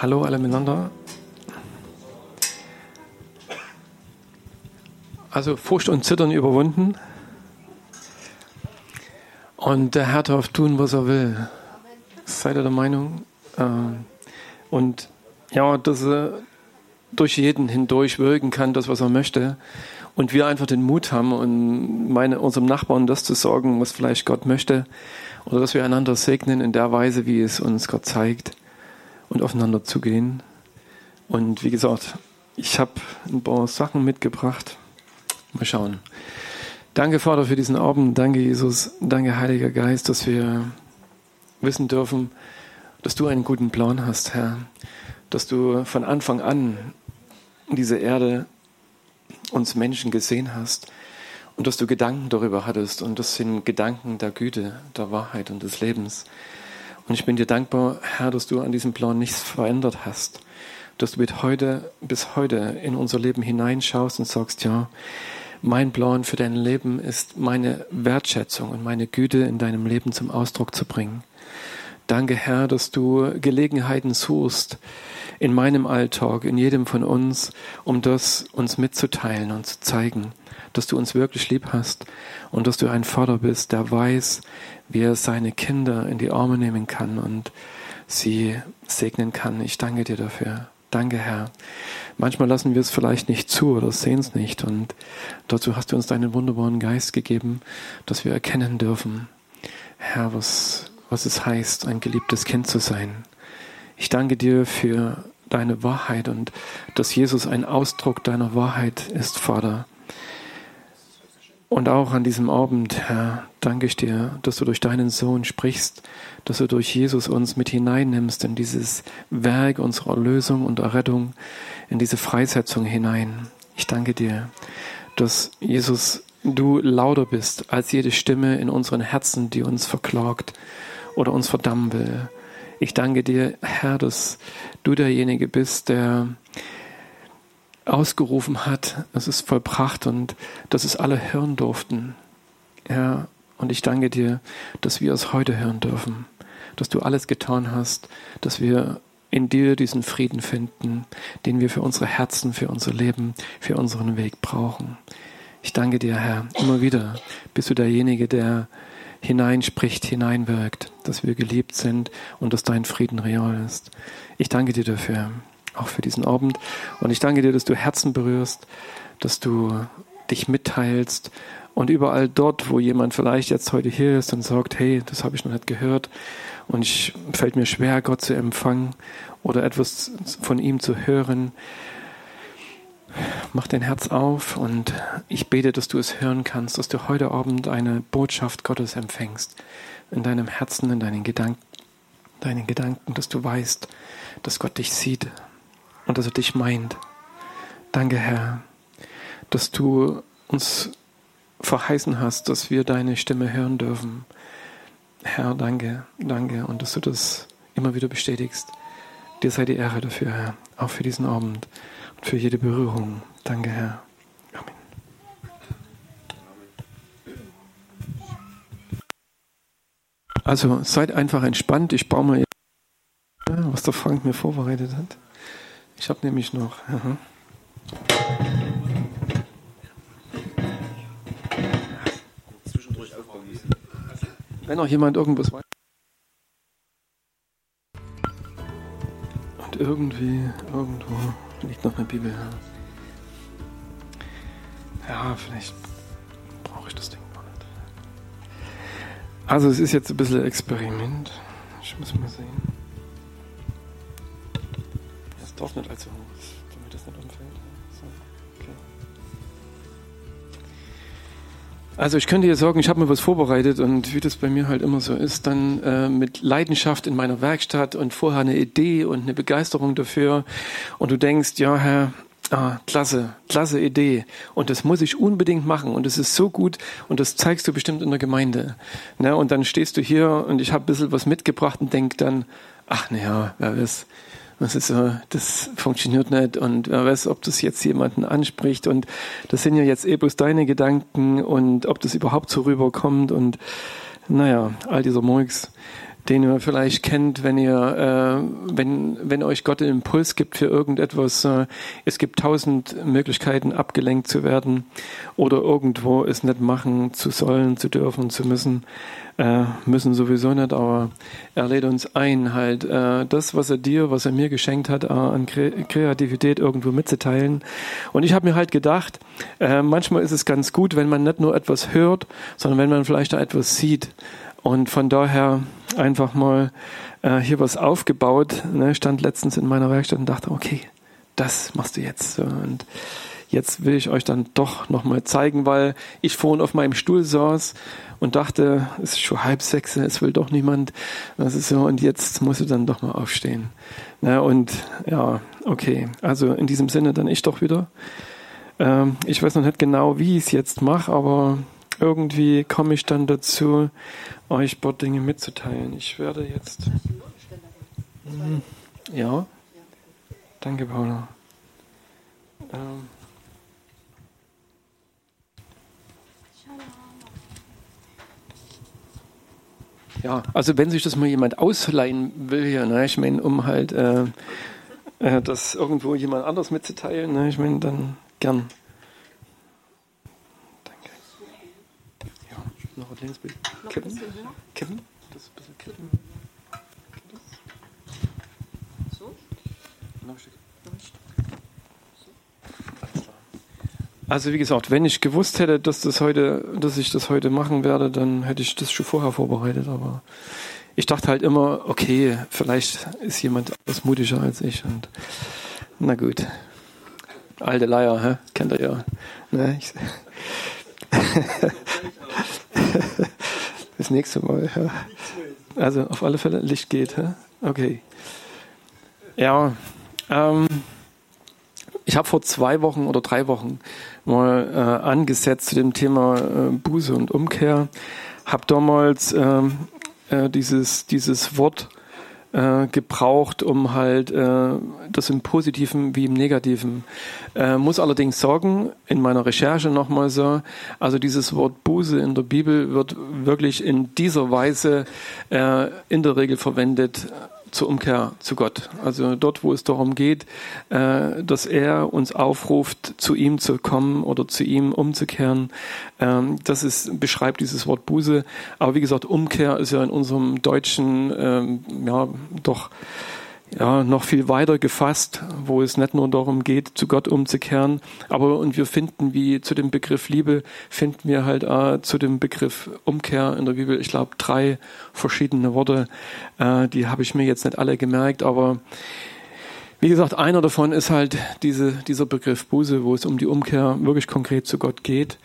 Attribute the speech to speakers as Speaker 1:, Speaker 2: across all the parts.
Speaker 1: Hallo alle miteinander. Also Furcht und Zittern überwunden. Und der Herr darf tun, was er will. Seid ihr der Meinung? Ähm, und ja, dass er durch jeden hindurch wirken kann, das, was er möchte. Und wir einfach den Mut haben, und meine, unserem Nachbarn das zu sorgen, was vielleicht Gott möchte. Oder dass wir einander segnen in der Weise, wie es uns Gott zeigt. Und aufeinander zugehen. Und wie gesagt, ich habe ein paar Sachen mitgebracht. Mal schauen. Danke, Vater, für diesen Abend. Danke, Jesus. Danke, Heiliger Geist, dass wir wissen dürfen, dass du einen guten Plan hast, Herr. Dass du von Anfang an diese Erde uns Menschen gesehen hast und dass du Gedanken darüber hattest. Und das sind Gedanken der Güte, der Wahrheit und des Lebens. Und ich bin dir dankbar, Herr, dass du an diesem Plan nichts verändert hast. Dass du mit heute, bis heute in unser Leben hineinschaust und sagst, ja, mein Plan für dein Leben ist, meine Wertschätzung und meine Güte in deinem Leben zum Ausdruck zu bringen. Danke, Herr, dass du Gelegenheiten suchst in meinem Alltag, in jedem von uns, um das uns mitzuteilen und zu zeigen, dass du uns wirklich lieb hast und dass du ein Vater bist, der weiß, wie er seine Kinder in die Arme nehmen kann und sie segnen kann. Ich danke dir dafür. Danke, Herr. Manchmal lassen wir es vielleicht nicht zu oder sehen es nicht. Und dazu hast du uns deinen wunderbaren Geist gegeben, dass wir erkennen dürfen, Herr, was, was es heißt, ein geliebtes Kind zu sein. Ich danke dir für deine Wahrheit und dass Jesus ein Ausdruck deiner Wahrheit ist, Vater. Und auch an diesem Abend, Herr, danke ich dir, dass du durch deinen Sohn sprichst, dass du durch Jesus uns mit hineinnimmst in dieses Werk unserer Erlösung und Errettung, in diese Freisetzung hinein. Ich danke dir, dass Jesus, du lauter bist als jede Stimme in unseren Herzen, die uns verklagt oder uns verdammen will. Ich danke dir, Herr, dass du derjenige bist, der ausgerufen hat, es ist vollbracht und dass es alle hören durften. Ja, und ich danke dir, dass wir es heute hören dürfen, dass du alles getan hast, dass wir in dir diesen Frieden finden, den wir für unsere Herzen, für unser Leben, für unseren Weg brauchen. Ich danke dir, Herr, immer wieder bist du derjenige, der hineinspricht, hineinwirkt, dass wir geliebt sind und dass dein Frieden real ist. Ich danke dir dafür auch für diesen Abend. Und ich danke dir, dass du Herzen berührst, dass du dich mitteilst und überall dort, wo jemand vielleicht jetzt heute hier ist und sagt, hey, das habe ich noch nicht gehört und es fällt mir schwer, Gott zu empfangen oder etwas von ihm zu hören, mach dein Herz auf und ich bete, dass du es hören kannst, dass du heute Abend eine Botschaft Gottes empfängst in deinem Herzen, in deinen Gedanken, deinen Gedanken, dass du weißt, dass Gott dich sieht, und dass er dich meint. Danke, Herr, dass du uns verheißen hast, dass wir deine Stimme hören dürfen. Herr, danke, danke und dass du das immer wieder bestätigst. Dir sei die Ehre dafür, Herr, auch für diesen Abend und für jede Berührung. Danke, Herr. Amen. Also seid einfach entspannt. Ich baue mal, was der Frank mir vorbereitet hat. Ich habe nämlich noch. Aha. Wenn auch jemand irgendwas weiß. Und irgendwie, irgendwo liegt noch eine Bibel. Ja, vielleicht brauche ich das Ding noch nicht. Also es ist jetzt ein bisschen Experiment. Ich muss mal sehen darf nicht allzu hoch, damit das nicht umfällt. So, okay. Also ich könnte dir sagen, ich habe mir was vorbereitet und wie das bei mir halt immer so ist, dann äh, mit Leidenschaft in meiner Werkstatt und vorher eine Idee und eine Begeisterung dafür und du denkst, ja Herr, Ah, klasse, klasse Idee. Und das muss ich unbedingt machen. Und es ist so gut. Und das zeigst du bestimmt in der Gemeinde. Ne? Und dann stehst du hier und ich habe ein bisschen was mitgebracht und denk dann, ach naja, wer weiß, das ist so, das funktioniert nicht. Und wer weiß, ob das jetzt jemanden anspricht. Und das sind ja jetzt eh bloß deine Gedanken und ob das überhaupt so rüberkommt. Und naja, all dieser Murks. Den ihr vielleicht kennt, wenn ihr, äh, wenn, wenn euch Gott einen Impuls gibt für irgendetwas. Äh, es gibt tausend Möglichkeiten, abgelenkt zu werden oder irgendwo es nicht machen zu sollen, zu dürfen, zu müssen. Äh, müssen sowieso nicht, aber er lädt uns ein, halt äh, das, was er dir, was er mir geschenkt hat, äh, an Kre Kreativität irgendwo mitzuteilen. Und ich habe mir halt gedacht, äh, manchmal ist es ganz gut, wenn man nicht nur etwas hört, sondern wenn man vielleicht da etwas sieht. Und von daher einfach mal äh, hier was aufgebaut. Ne? Stand letztens in meiner Werkstatt und dachte, okay, das machst du jetzt. Und jetzt will ich euch dann doch nochmal zeigen, weil ich vorhin auf meinem Stuhl saß und dachte, es ist schon halb sechs, es will doch niemand. Das ist so, und jetzt musst du dann doch mal aufstehen. Ne? Und ja, okay. Also in diesem Sinne dann ich doch wieder. Ähm, ich weiß noch nicht genau, wie ich es jetzt mache, aber irgendwie komme ich dann dazu, euch ein paar Dinge mitzuteilen. Ich werde jetzt. Mhm. Ja. Danke, Paula. Ähm. Ja, also wenn sich das mal jemand ausleihen will, ja, ne, ich meine, um halt äh, äh, das irgendwo jemand anders mitzuteilen, ne, ich meine, dann gern. Noch ein kleines bisschen kippen. Kippen? Das bisschen kippen. So? Noch ein Stück. Also wie gesagt, wenn ich gewusst hätte, dass das heute, dass ich das heute machen werde, dann hätte ich das schon vorher vorbereitet. Aber ich dachte halt immer, okay, vielleicht ist jemand etwas mutiger als ich. Und na gut, alte Leier, hä? kennt ihr ja. Ne? Das nächste Mal. Ja. Also auf alle Fälle Licht geht. Ja? Okay. Ja. Ähm, ich habe vor zwei Wochen oder drei Wochen mal äh, angesetzt zu dem Thema äh, Buße und Umkehr. Habe damals ähm, äh, dieses, dieses Wort äh, gebraucht, um halt äh, das im Positiven wie im Negativen. Äh, muss allerdings sagen, in meiner Recherche nochmal so, also dieses Wort Buße in der Bibel wird wirklich in dieser Weise äh, in der Regel verwendet zur Umkehr zu Gott. Also dort, wo es darum geht, äh, dass er uns aufruft, zu ihm zu kommen oder zu ihm umzukehren. Ähm, das ist, beschreibt dieses Wort Buße. Aber wie gesagt, Umkehr ist ja in unserem Deutschen ähm, ja doch ja, noch viel weiter gefasst, wo es nicht nur darum geht, zu Gott umzukehren, aber und wir finden, wie zu dem Begriff Liebe, finden wir halt äh, zu dem Begriff Umkehr in der Bibel, ich glaube, drei verschiedene Worte, äh, die habe ich mir jetzt nicht alle gemerkt, aber wie gesagt, einer davon ist halt diese, dieser Begriff Buße, wo es um die Umkehr wirklich konkret zu Gott geht.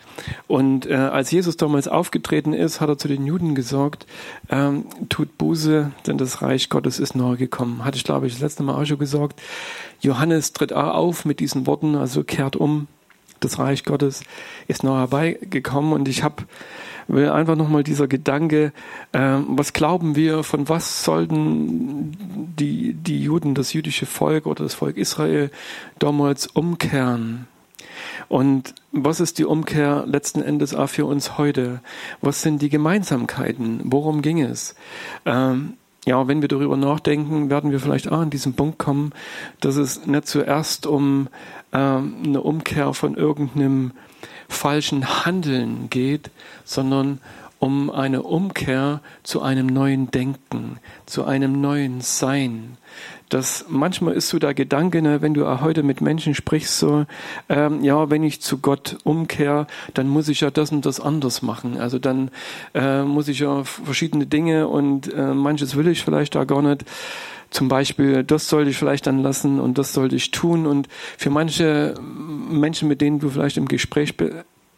Speaker 1: Und äh, als Jesus damals aufgetreten ist, hat er zu den Juden gesagt, ähm, tut Buße, denn das Reich Gottes ist nahe gekommen. Hatte ich, glaube ich, das letzte Mal auch schon gesagt. Johannes tritt auch auf mit diesen Worten, also kehrt um, das Reich Gottes ist nahe herbeigekommen. Und ich habe einfach nochmal dieser Gedanke, äh, was glauben wir, von was sollten die, die Juden, das jüdische Volk oder das Volk Israel damals umkehren? Und was ist die Umkehr letzten Endes auch für uns heute? Was sind die Gemeinsamkeiten? Worum ging es? Ähm, ja, wenn wir darüber nachdenken, werden wir vielleicht auch an diesen Punkt kommen, dass es nicht zuerst um ähm, eine Umkehr von irgendeinem falschen Handeln geht, sondern um eine Umkehr zu einem neuen Denken, zu einem neuen Sein. Das manchmal ist so der Gedanke, ne, wenn du heute mit Menschen sprichst, so ähm, ja, wenn ich zu Gott umkehre, dann muss ich ja das und das anders machen. Also dann äh, muss ich ja verschiedene Dinge und äh, manches will ich vielleicht da gar nicht zum Beispiel, das sollte ich vielleicht dann lassen und das sollte ich tun. Und für manche Menschen, mit denen du vielleicht im Gespräch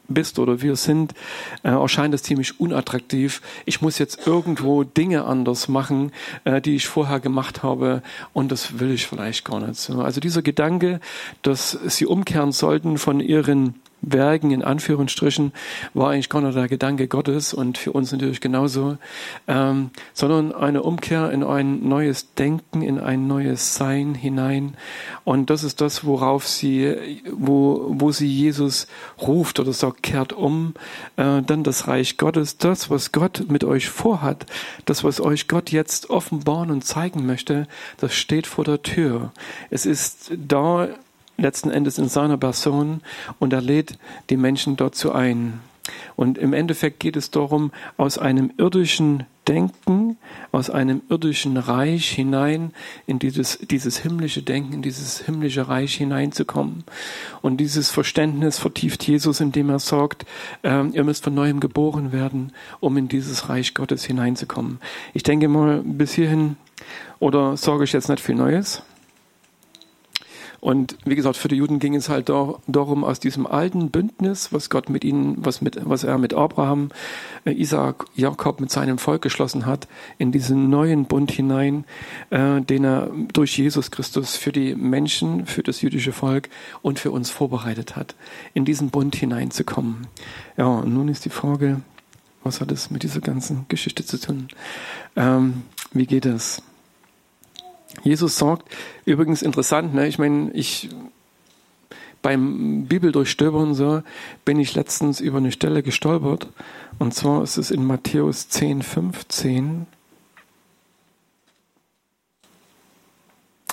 Speaker 1: bist oder wir sind, äh, erscheint das ziemlich unattraktiv. Ich muss jetzt irgendwo Dinge anders machen, äh, die ich vorher gemacht habe und das will ich vielleicht gar nicht. So. Also dieser Gedanke, dass sie umkehren sollten von ihren Werken in Anführungsstrichen war eigentlich gar nicht der Gedanke Gottes und für uns natürlich genauso, ähm, sondern eine Umkehr in ein neues Denken, in ein neues Sein hinein. Und das ist das, worauf sie, wo, wo sie Jesus ruft oder sagt, kehrt um, äh, dann das Reich Gottes, das, was Gott mit euch vorhat, das, was euch Gott jetzt offenbaren und zeigen möchte, das steht vor der Tür. Es ist da letzten Endes in seiner Person und er lädt die Menschen dazu ein. Und im Endeffekt geht es darum, aus einem irdischen Denken, aus einem irdischen Reich hinein in dieses, dieses himmlische Denken, in dieses himmlische Reich hineinzukommen. Und dieses Verständnis vertieft Jesus, indem er sagt, äh, ihr müsst von neuem geboren werden, um in dieses Reich Gottes hineinzukommen. Ich denke mal, bis hierhin, oder sage ich jetzt nicht viel Neues? Und wie gesagt, für die Juden ging es halt darum, aus diesem alten Bündnis, was Gott mit ihnen, was, mit, was er mit Abraham, äh, Isaac, Jakob mit seinem Volk geschlossen hat, in diesen neuen Bund hinein, äh, den er durch Jesus Christus für die Menschen, für das jüdische Volk und für uns vorbereitet hat, in diesen Bund hineinzukommen. Ja, und nun ist die Frage, was hat es mit dieser ganzen Geschichte zu tun? Ähm, wie geht es? Jesus sagt, übrigens interessant, ne? ich meine, ich beim Bibeldurchstöbern so bin ich letztens über eine Stelle gestolpert. Und zwar ist es in Matthäus 10, 15.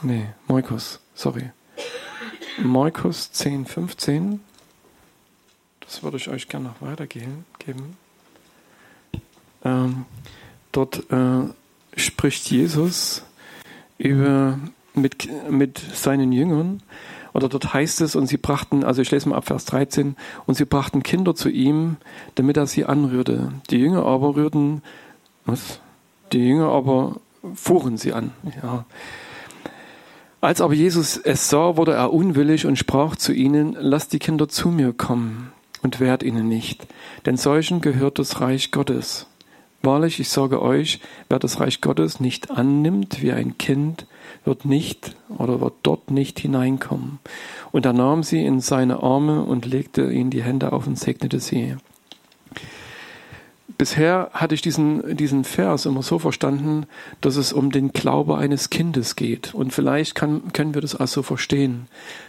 Speaker 1: Nee, Markus, sorry. Markus 10, 15. Das würde ich euch gerne noch weitergeben. Ähm, dort äh, spricht Jesus über, mit, mit seinen Jüngern. Oder dort heißt es, und sie brachten, also ich lese mal ab Vers 13, und sie brachten Kinder zu ihm, damit er sie anrührte. Die Jünger aber rührten, was? Die Jünger aber fuhren sie an. Ja. Als aber Jesus es sah, wurde er unwillig und sprach zu ihnen, lasst die Kinder zu mir kommen und wehrt ihnen nicht, denn solchen gehört das Reich Gottes. Wahrlich, ich sage euch, wer das Reich Gottes nicht annimmt wie ein Kind, wird nicht oder wird dort nicht hineinkommen. Und er nahm sie in seine Arme und legte ihnen die Hände auf und segnete sie. Bisher hatte ich diesen, diesen Vers immer so verstanden, dass es um den Glaube eines Kindes geht. Und vielleicht kann, können wir das also verstehen,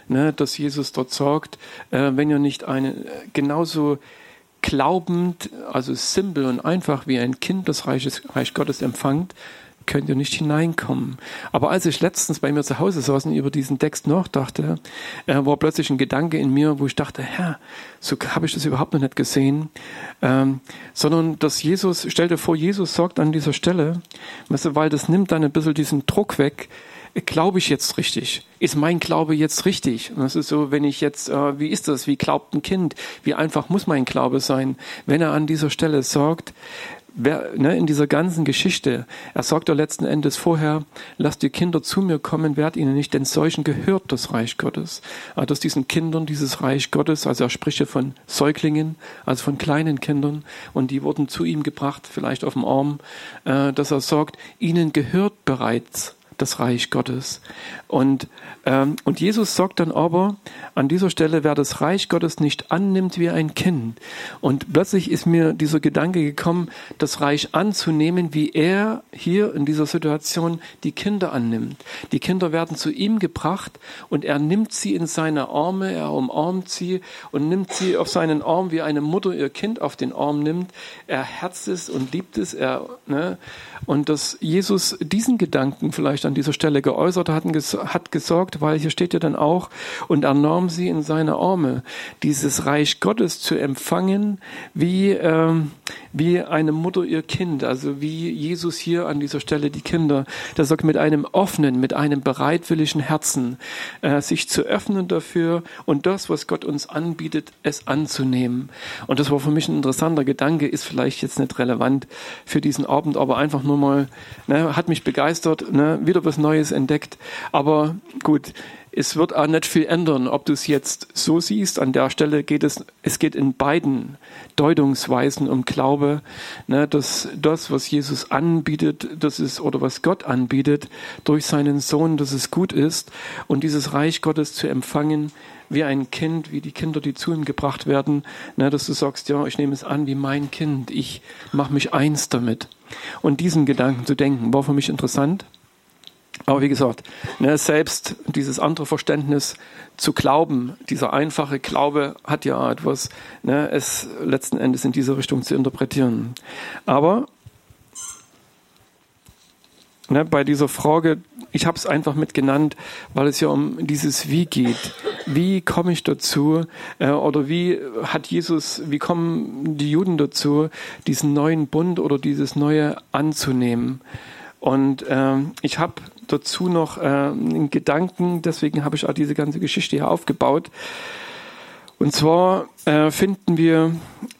Speaker 1: ne, dass Jesus dort sagt, äh, wenn ihr nicht eine genauso glaubend, also simpel und einfach wie ein Kind das Reich, Reich Gottes empfangt, könnt ihr nicht hineinkommen. Aber als ich letztens bei mir zu Hause saß und über diesen Text nachdachte, äh, war plötzlich ein Gedanke in mir, wo ich dachte, Herr, so habe ich das überhaupt noch nicht gesehen, ähm, sondern dass Jesus, stell dir vor, Jesus sagt an dieser Stelle, weißt du, weil das nimmt dann ein bisschen diesen Druck weg, glaube ich jetzt richtig? Ist mein Glaube jetzt richtig? Und das ist so, wenn ich jetzt, äh, wie ist das? Wie glaubt ein Kind? Wie einfach muss mein Glaube sein? Wenn er an dieser Stelle sagt, wer, ne, in dieser ganzen Geschichte, er sagt ja letzten Endes vorher, lasst die Kinder zu mir kommen, wehrt ihnen nicht, denn solchen gehört das Reich Gottes. Also dass diesen Kindern dieses Reich Gottes, also er spricht ja von Säuglingen, also von kleinen Kindern, und die wurden zu ihm gebracht, vielleicht auf dem Arm, äh, dass er sagt, ihnen gehört bereits das Reich Gottes. Und, ähm, und Jesus sagt dann aber an dieser Stelle, wer das Reich Gottes nicht annimmt wie ein Kind. Und plötzlich ist mir dieser Gedanke gekommen, das Reich anzunehmen, wie er hier in dieser Situation die Kinder annimmt. Die Kinder werden zu ihm gebracht und er nimmt sie in seine Arme, er umarmt sie und nimmt sie auf seinen Arm, wie eine Mutter ihr Kind auf den Arm nimmt. Er herzt es und liebt es. Er, ne? Und dass Jesus diesen Gedanken vielleicht an dieser Stelle geäußert hat, hat gesorgt, weil hier steht ja dann auch, und er nahm sie in seine Arme, dieses Reich Gottes zu empfangen, wie, ähm, wie eine Mutter ihr Kind, also wie Jesus hier an dieser Stelle die Kinder, der sagt, mit einem offenen, mit einem bereitwilligen Herzen, äh, sich zu öffnen dafür und das, was Gott uns anbietet, es anzunehmen. Und das war für mich ein interessanter Gedanke, ist vielleicht jetzt nicht relevant für diesen Abend, aber einfach nur mal, ne, hat mich begeistert, ne, wieder wieder was Neues entdeckt. Aber gut, es wird auch nicht viel ändern, ob du es jetzt so siehst. An der Stelle geht es, es geht in beiden Deutungsweisen um Glaube, ne, dass das, was Jesus anbietet, das ist, oder was Gott anbietet, durch seinen Sohn, dass es gut ist und dieses Reich Gottes zu empfangen, wie ein Kind, wie die Kinder, die zu ihm gebracht werden, ne, dass du sagst, ja, ich nehme es an wie mein Kind, ich mache mich eins damit. Und diesen Gedanken zu denken, war für mich interessant. Aber wie gesagt, ne, selbst dieses andere Verständnis zu glauben, dieser einfache Glaube hat ja etwas, ne, es letzten Endes in diese Richtung zu interpretieren. Aber ne, bei dieser Frage, ich habe es einfach mit genannt, weil es ja um dieses Wie geht. Wie komme ich dazu? Äh, oder wie hat Jesus, wie kommen die Juden dazu, diesen neuen Bund oder dieses Neue anzunehmen? Und ähm, ich habe dazu noch äh, einen Gedanken, deswegen habe ich auch diese ganze Geschichte hier aufgebaut. Und zwar äh, finden wir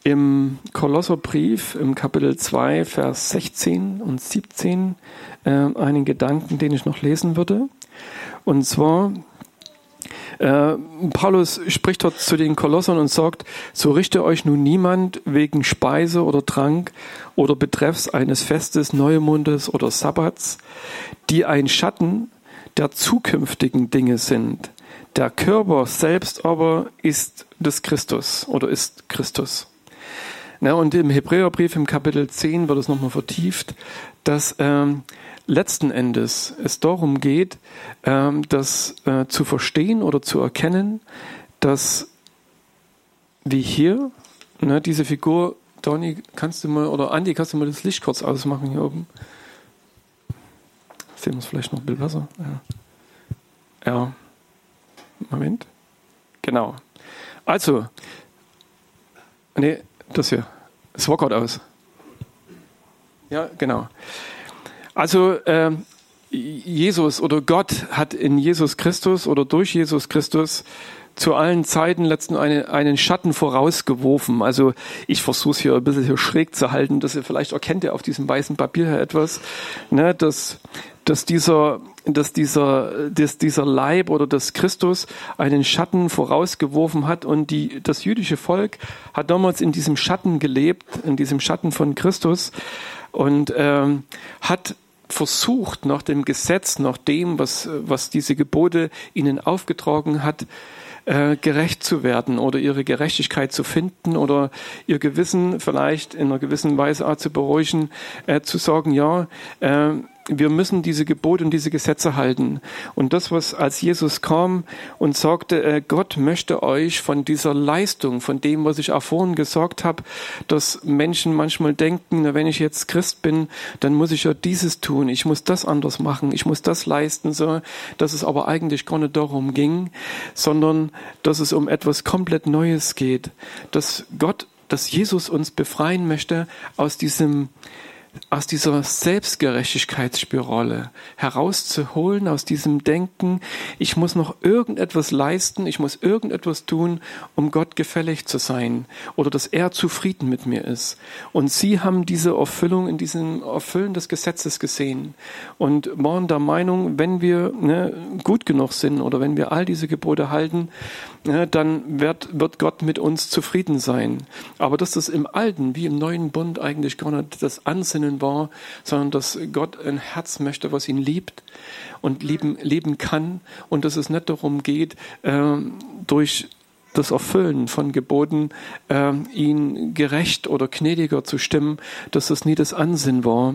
Speaker 1: im Kolosserbrief im Kapitel 2, Vers 16 und 17 äh, einen Gedanken, den ich noch lesen würde. Und zwar äh, Paulus spricht dort zu den Kolossern und sagt, so richte euch nun niemand wegen Speise oder Trank oder betreffs eines Festes, Neumondes oder Sabbats, die ein Schatten der zukünftigen Dinge sind. Der Körper selbst aber ist des Christus oder ist Christus. Na, und im Hebräerbrief im Kapitel 10 wird es nochmal vertieft, dass ähm, letzten Endes es darum geht, ähm, das äh, zu verstehen oder zu erkennen, dass wie hier, ne, diese Figur, Donny, kannst du mal, oder Andi, kannst du mal das Licht kurz ausmachen hier oben? Sehen wir es vielleicht noch ein bisschen besser. Ja. ja. Moment. Genau. Also, nee, das hier. Es war gerade aus. Ja, genau. Also äh, Jesus oder Gott hat in Jesus Christus oder durch Jesus Christus zu allen Zeiten letzten eine, einen Schatten vorausgeworfen. Also ich versuche hier ein bisschen hier schräg zu halten, dass ihr vielleicht erkennt ihr auf diesem weißen Papier hier etwas, ne, dass, dass dieser dass dieser, dass dieser Leib oder das Christus einen Schatten vorausgeworfen hat und die, das jüdische Volk hat damals in diesem Schatten gelebt, in diesem Schatten von Christus und ähm, hat versucht, nach dem Gesetz, nach dem, was, was diese Gebote ihnen aufgetragen hat, äh, gerecht zu werden oder ihre Gerechtigkeit zu finden oder ihr Gewissen vielleicht in einer gewissen Weise zu beruhigen, äh, zu sagen, ja, äh, wir müssen diese Gebote und diese Gesetze halten. Und das, was als Jesus kam und sagte, äh, Gott möchte euch von dieser Leistung, von dem, was ich auch vorhin gesagt habe, dass Menschen manchmal denken, na, wenn ich jetzt Christ bin, dann muss ich ja dieses tun, ich muss das anders machen, ich muss das leisten, so, dass es aber eigentlich gar nicht darum ging, sondern dass es um etwas komplett Neues geht, dass Gott, dass Jesus uns befreien möchte aus diesem aus dieser Selbstgerechtigkeitsspirale herauszuholen, aus diesem Denken, ich muss noch irgendetwas leisten, ich muss irgendetwas tun, um Gott gefällig zu sein oder dass er zufrieden mit mir ist. Und sie haben diese Erfüllung in diesem Erfüllen des Gesetzes gesehen und waren der Meinung, wenn wir ne, gut genug sind oder wenn wir all diese Gebote halten, ne, dann wird, wird Gott mit uns zufrieden sein. Aber dass das im Alten wie im Neuen Bund eigentlich gar nicht das Ansinnen Erkennen war, sondern dass Gott ein Herz möchte, was ihn liebt und lieben, leben kann. Und dass es nicht darum geht, äh, durch das Erfüllen von Geboten, äh, ihn gerecht oder gnädiger zu stimmen, dass das nie das Ansinn war.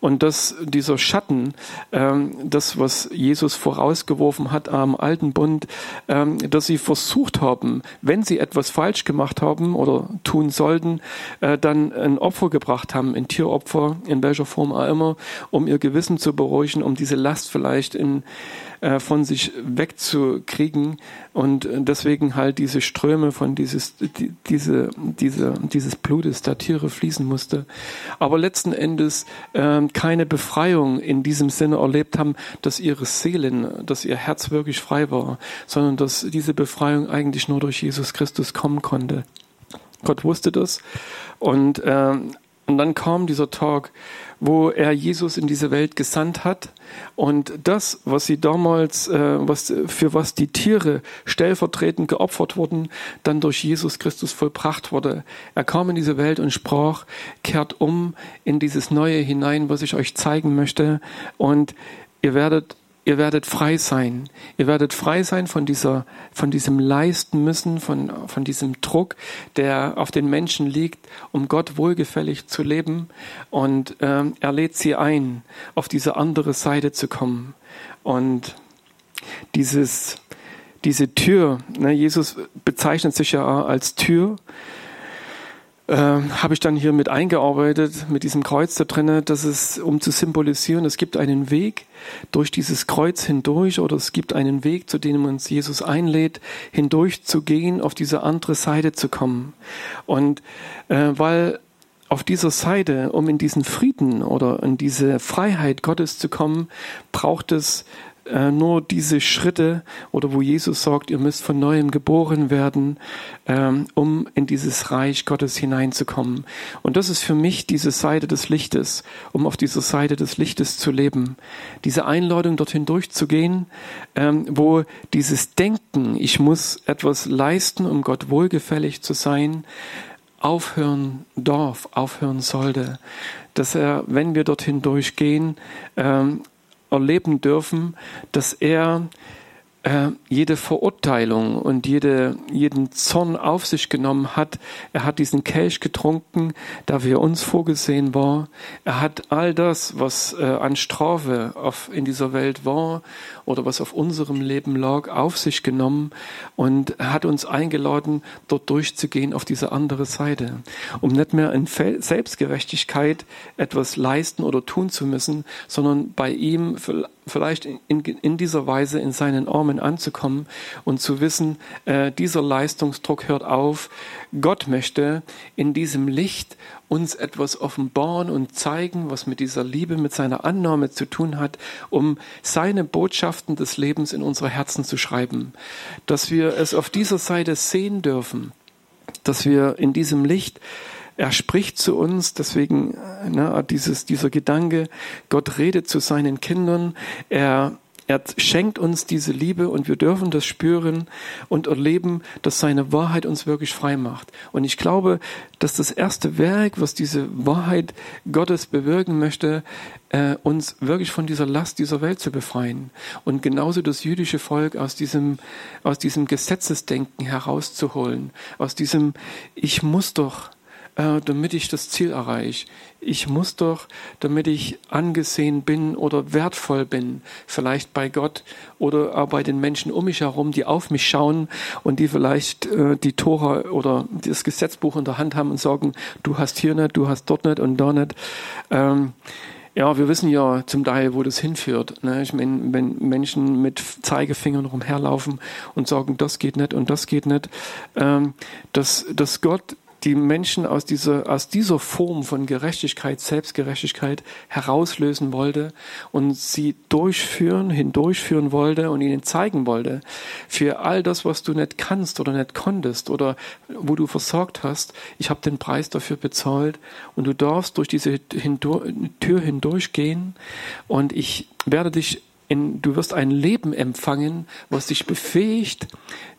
Speaker 1: Und dass dieser Schatten, äh, das, was Jesus vorausgeworfen hat am alten Bund, äh, dass sie versucht haben, wenn sie etwas falsch gemacht haben oder tun sollten, äh, dann ein Opfer gebracht haben, ein Tieropfer, in welcher Form auch immer, um ihr Gewissen zu beruhigen, um diese Last vielleicht in äh, von sich wegzukriegen und deswegen halt diese Ströme von dieses, die, diese, diese, dieses Blutes der Tiere fließen musste. Aber letzten Endes äh, keine Befreiung in diesem Sinne erlebt haben, dass ihre Seelen, dass ihr Herz wirklich frei war, sondern dass diese Befreiung eigentlich nur durch Jesus Christus kommen konnte. Gott wusste das und äh, und dann kam dieser Tag, wo er Jesus in diese Welt gesandt hat und das, was sie damals, äh, was, für was die Tiere stellvertretend geopfert wurden, dann durch Jesus Christus vollbracht wurde. Er kam in diese Welt und sprach, kehrt um in dieses Neue hinein, was ich euch zeigen möchte und ihr werdet Ihr werdet frei sein. Ihr werdet frei sein von dieser, von diesem Leisten müssen, von, von diesem Druck, der auf den Menschen liegt, um Gott wohlgefällig zu leben. Und ähm, er lädt sie ein, auf diese andere Seite zu kommen. Und dieses, diese Tür, ne, Jesus bezeichnet sich ja als Tür äh, habe ich dann hier mit eingearbeitet, mit diesem Kreuz da drinnen, dass es, um zu symbolisieren, es gibt einen Weg durch dieses Kreuz hindurch oder es gibt einen Weg, zu dem uns Jesus einlädt, hindurch zu gehen, auf diese andere Seite zu kommen. Und äh, weil auf dieser Seite, um in diesen Frieden oder in diese Freiheit Gottes zu kommen, braucht es äh, nur diese Schritte oder wo Jesus sagt, ihr müsst von neuem geboren werden, ähm, um in dieses Reich Gottes hineinzukommen. Und das ist für mich diese Seite des Lichtes, um auf dieser Seite des Lichtes zu leben. Diese Einladung dorthin durchzugehen, ähm, wo dieses Denken, ich muss etwas leisten, um Gott wohlgefällig zu sein, aufhören darf, aufhören sollte, dass er, wenn wir dorthin durchgehen, ähm, erleben dürfen, dass er äh, jede Verurteilung und jede, jeden Zorn auf sich genommen hat. Er hat diesen Kelch getrunken, da für uns vorgesehen war. Er hat all das, was äh, an Strafe auf, in dieser Welt war oder was auf unserem Leben lag, auf sich genommen und hat uns eingeladen, dort durchzugehen auf diese andere Seite, um nicht mehr in Selbstgerechtigkeit etwas leisten oder tun zu müssen, sondern bei ihm vielleicht in, in, dieser Weise in seinen Armen anzukommen und zu wissen, äh, dieser Leistungsdruck hört auf. Gott möchte in diesem Licht uns etwas offenbaren und zeigen, was mit dieser Liebe, mit seiner Annahme zu tun hat, um seine Botschaften des Lebens in unsere Herzen zu schreiben. Dass wir es auf dieser Seite sehen dürfen, dass wir in diesem Licht er spricht zu uns, deswegen ne, dieses, dieser Gedanke, Gott redet zu seinen Kindern, er er schenkt uns diese Liebe und wir dürfen das spüren und erleben, dass seine Wahrheit uns wirklich frei macht. Und ich glaube, dass das erste Werk, was diese Wahrheit Gottes bewirken möchte, äh, uns wirklich von dieser Last dieser Welt zu befreien. Und genauso das jüdische Volk aus diesem, aus diesem Gesetzesdenken herauszuholen. Aus diesem, ich muss doch, äh, damit ich das Ziel erreiche. Ich muss doch, damit ich angesehen bin oder wertvoll bin, vielleicht bei Gott oder auch bei den Menschen um mich herum, die auf mich schauen und die vielleicht äh, die Tora oder das Gesetzbuch in der Hand haben und sagen, du hast hier nicht, du hast dort nicht und da nicht. Ähm, ja, wir wissen ja zum Teil, wo das hinführt. Ne? Ich meine, wenn Menschen mit Zeigefingern rumherlaufen und sagen, das geht nicht und das geht nicht, ähm, dass, dass Gott die Menschen aus dieser, aus dieser Form von Gerechtigkeit, Selbstgerechtigkeit herauslösen wollte und sie durchführen, hindurchführen wollte und ihnen zeigen wollte, für all das, was du nicht kannst oder nicht konntest oder wo du versorgt hast, ich habe den Preis dafür bezahlt und du darfst durch diese Tür hindurchgehen und ich werde dich in, du wirst ein Leben empfangen, was dich befähigt,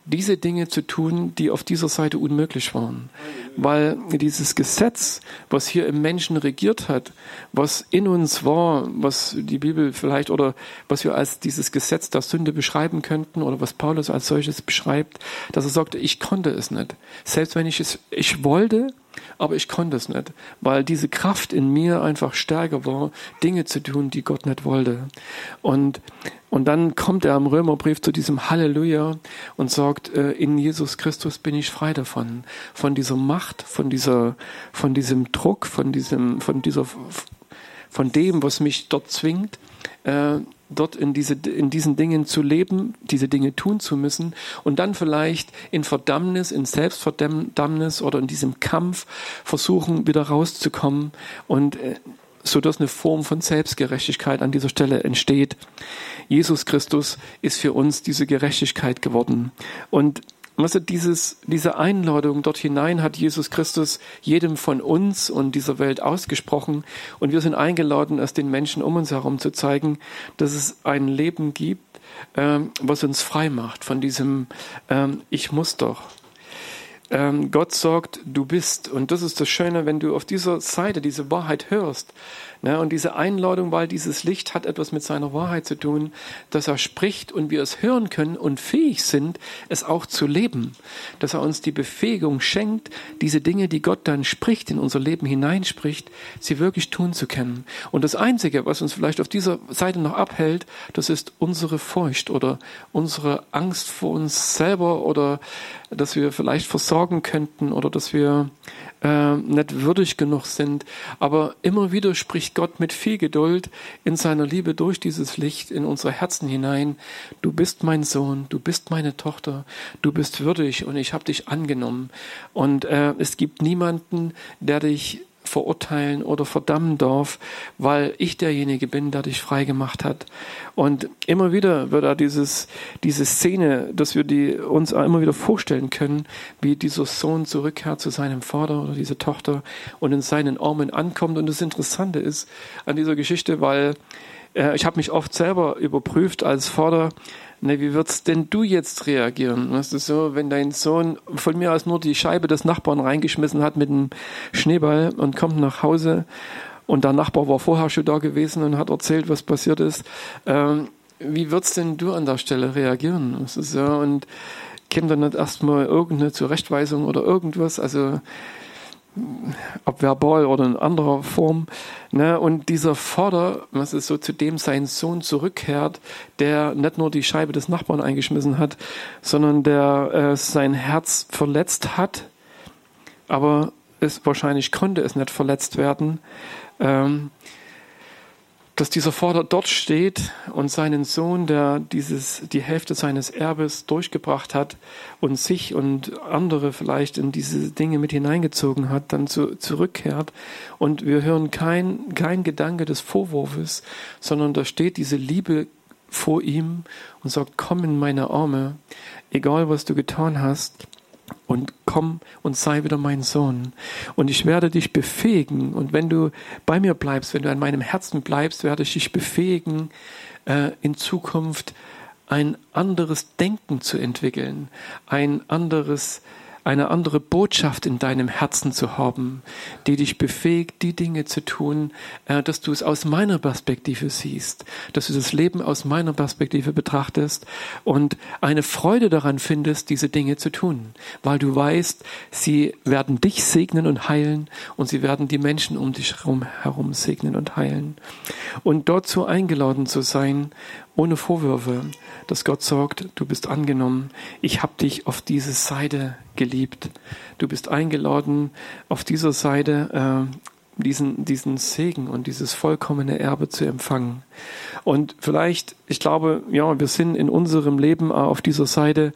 Speaker 1: diese Dinge zu tun, die auf dieser Seite unmöglich waren. Weil dieses Gesetz, was hier im Menschen regiert hat, was in uns war, was die Bibel vielleicht oder was wir als dieses Gesetz der Sünde beschreiben könnten oder was Paulus als solches beschreibt, dass er sagte, ich konnte es nicht. Selbst wenn ich es, ich wollte, aber ich konnte es nicht, weil diese Kraft in mir einfach stärker war, Dinge zu tun, die Gott nicht wollte. Und, und dann kommt er am Römerbrief zu diesem Halleluja und sagt, äh, in Jesus Christus bin ich frei davon, von dieser Macht, von dieser, von diesem Druck, von diesem, von dieser, von dem, was mich dort zwingt, äh, dort in, diese, in diesen Dingen zu leben, diese Dinge tun zu müssen und dann vielleicht in Verdammnis, in Selbstverdammnis oder in diesem Kampf versuchen, wieder rauszukommen und äh, so dass eine Form von Selbstgerechtigkeit an dieser Stelle entsteht. Jesus Christus ist für uns diese Gerechtigkeit geworden. Und du, dieses, diese Einladung dort hinein hat Jesus Christus jedem von uns und dieser Welt ausgesprochen. Und wir sind eingeladen, es den Menschen um uns herum zu zeigen, dass es ein Leben gibt, ähm, was uns frei macht von diesem ähm, Ich muss doch. Ähm, Gott sagt, du bist. Und das ist das Schöne, wenn du auf dieser Seite diese Wahrheit hörst, Ne? Und diese Einladung, weil dieses Licht hat etwas mit seiner Wahrheit zu tun, dass er spricht und wir es hören können und fähig sind, es auch zu leben. Dass er uns die Befähigung schenkt, diese Dinge, die Gott dann spricht, in unser Leben hineinspricht, sie wirklich tun zu können. Und das Einzige, was uns vielleicht auf dieser Seite noch abhält, das ist unsere Furcht oder unsere Angst vor uns selber oder dass wir vielleicht versorgen könnten oder dass wir äh, nicht würdig genug sind. Aber immer wieder spricht Gott mit viel Geduld in seiner Liebe durch dieses Licht in unsere Herzen hinein. Du bist mein Sohn, du bist meine Tochter, du bist würdig und ich habe dich angenommen. Und äh, es gibt niemanden, der dich verurteilen oder verdammen darf, weil ich derjenige bin, der dich frei gemacht hat. Und immer wieder wird da dieses, diese Szene, dass wir die uns immer wieder vorstellen können, wie dieser Sohn zurückkehrt zu seinem Vater oder diese Tochter und in seinen Armen ankommt. Und das Interessante ist an dieser Geschichte, weil äh, ich habe mich oft selber überprüft als Vater, Ne, wie würdest denn du jetzt reagieren? Weißt du so, wenn dein Sohn von mir aus nur die Scheibe des Nachbarn reingeschmissen hat mit einem Schneeball und kommt nach Hause und der Nachbar war vorher schon da gewesen und hat erzählt, was passiert ist. Ähm, wie würdest denn du an der Stelle reagieren? Weißt du so, und Kinder nicht erstmal irgendeine Zurechtweisung oder irgendwas, also ob verbal oder in anderer Form. Ne? Und dieser Vater, was ist so, zu dem sein Sohn zurückkehrt, der nicht nur die Scheibe des Nachbarn eingeschmissen hat, sondern der äh, sein Herz verletzt hat, aber es wahrscheinlich konnte es nicht verletzt werden. Ähm, dass dieser Vater dort steht und seinen Sohn, der dieses, die Hälfte seines Erbes durchgebracht hat und sich und andere vielleicht in diese Dinge mit hineingezogen hat, dann zu, zurückkehrt. Und wir hören kein, kein Gedanke des Vorwurfs, sondern da steht diese Liebe vor ihm und sagt, komm in meine Arme, egal was du getan hast und komm und sei wieder mein Sohn. Und ich werde dich befähigen. Und wenn du bei mir bleibst, wenn du an meinem Herzen bleibst, werde ich dich befähigen, äh, in Zukunft ein anderes Denken zu entwickeln, ein anderes eine andere Botschaft in deinem Herzen zu haben, die dich befähigt, die Dinge zu tun, äh, dass du es aus meiner Perspektive siehst, dass du das Leben aus meiner Perspektive betrachtest und eine Freude daran findest, diese Dinge zu tun, weil du weißt, sie werden dich segnen und heilen und sie werden die Menschen um dich herum, segnen und heilen. Und dort so eingeladen zu sein ohne Vorwürfe, dass Gott sagt, du bist angenommen, ich habe dich auf diese Seite geliebt, du bist eingeladen, auf dieser Seite äh, diesen, diesen Segen und dieses vollkommene Erbe zu empfangen. Und vielleicht, ich glaube, ja, wir sind in unserem Leben auf dieser Seite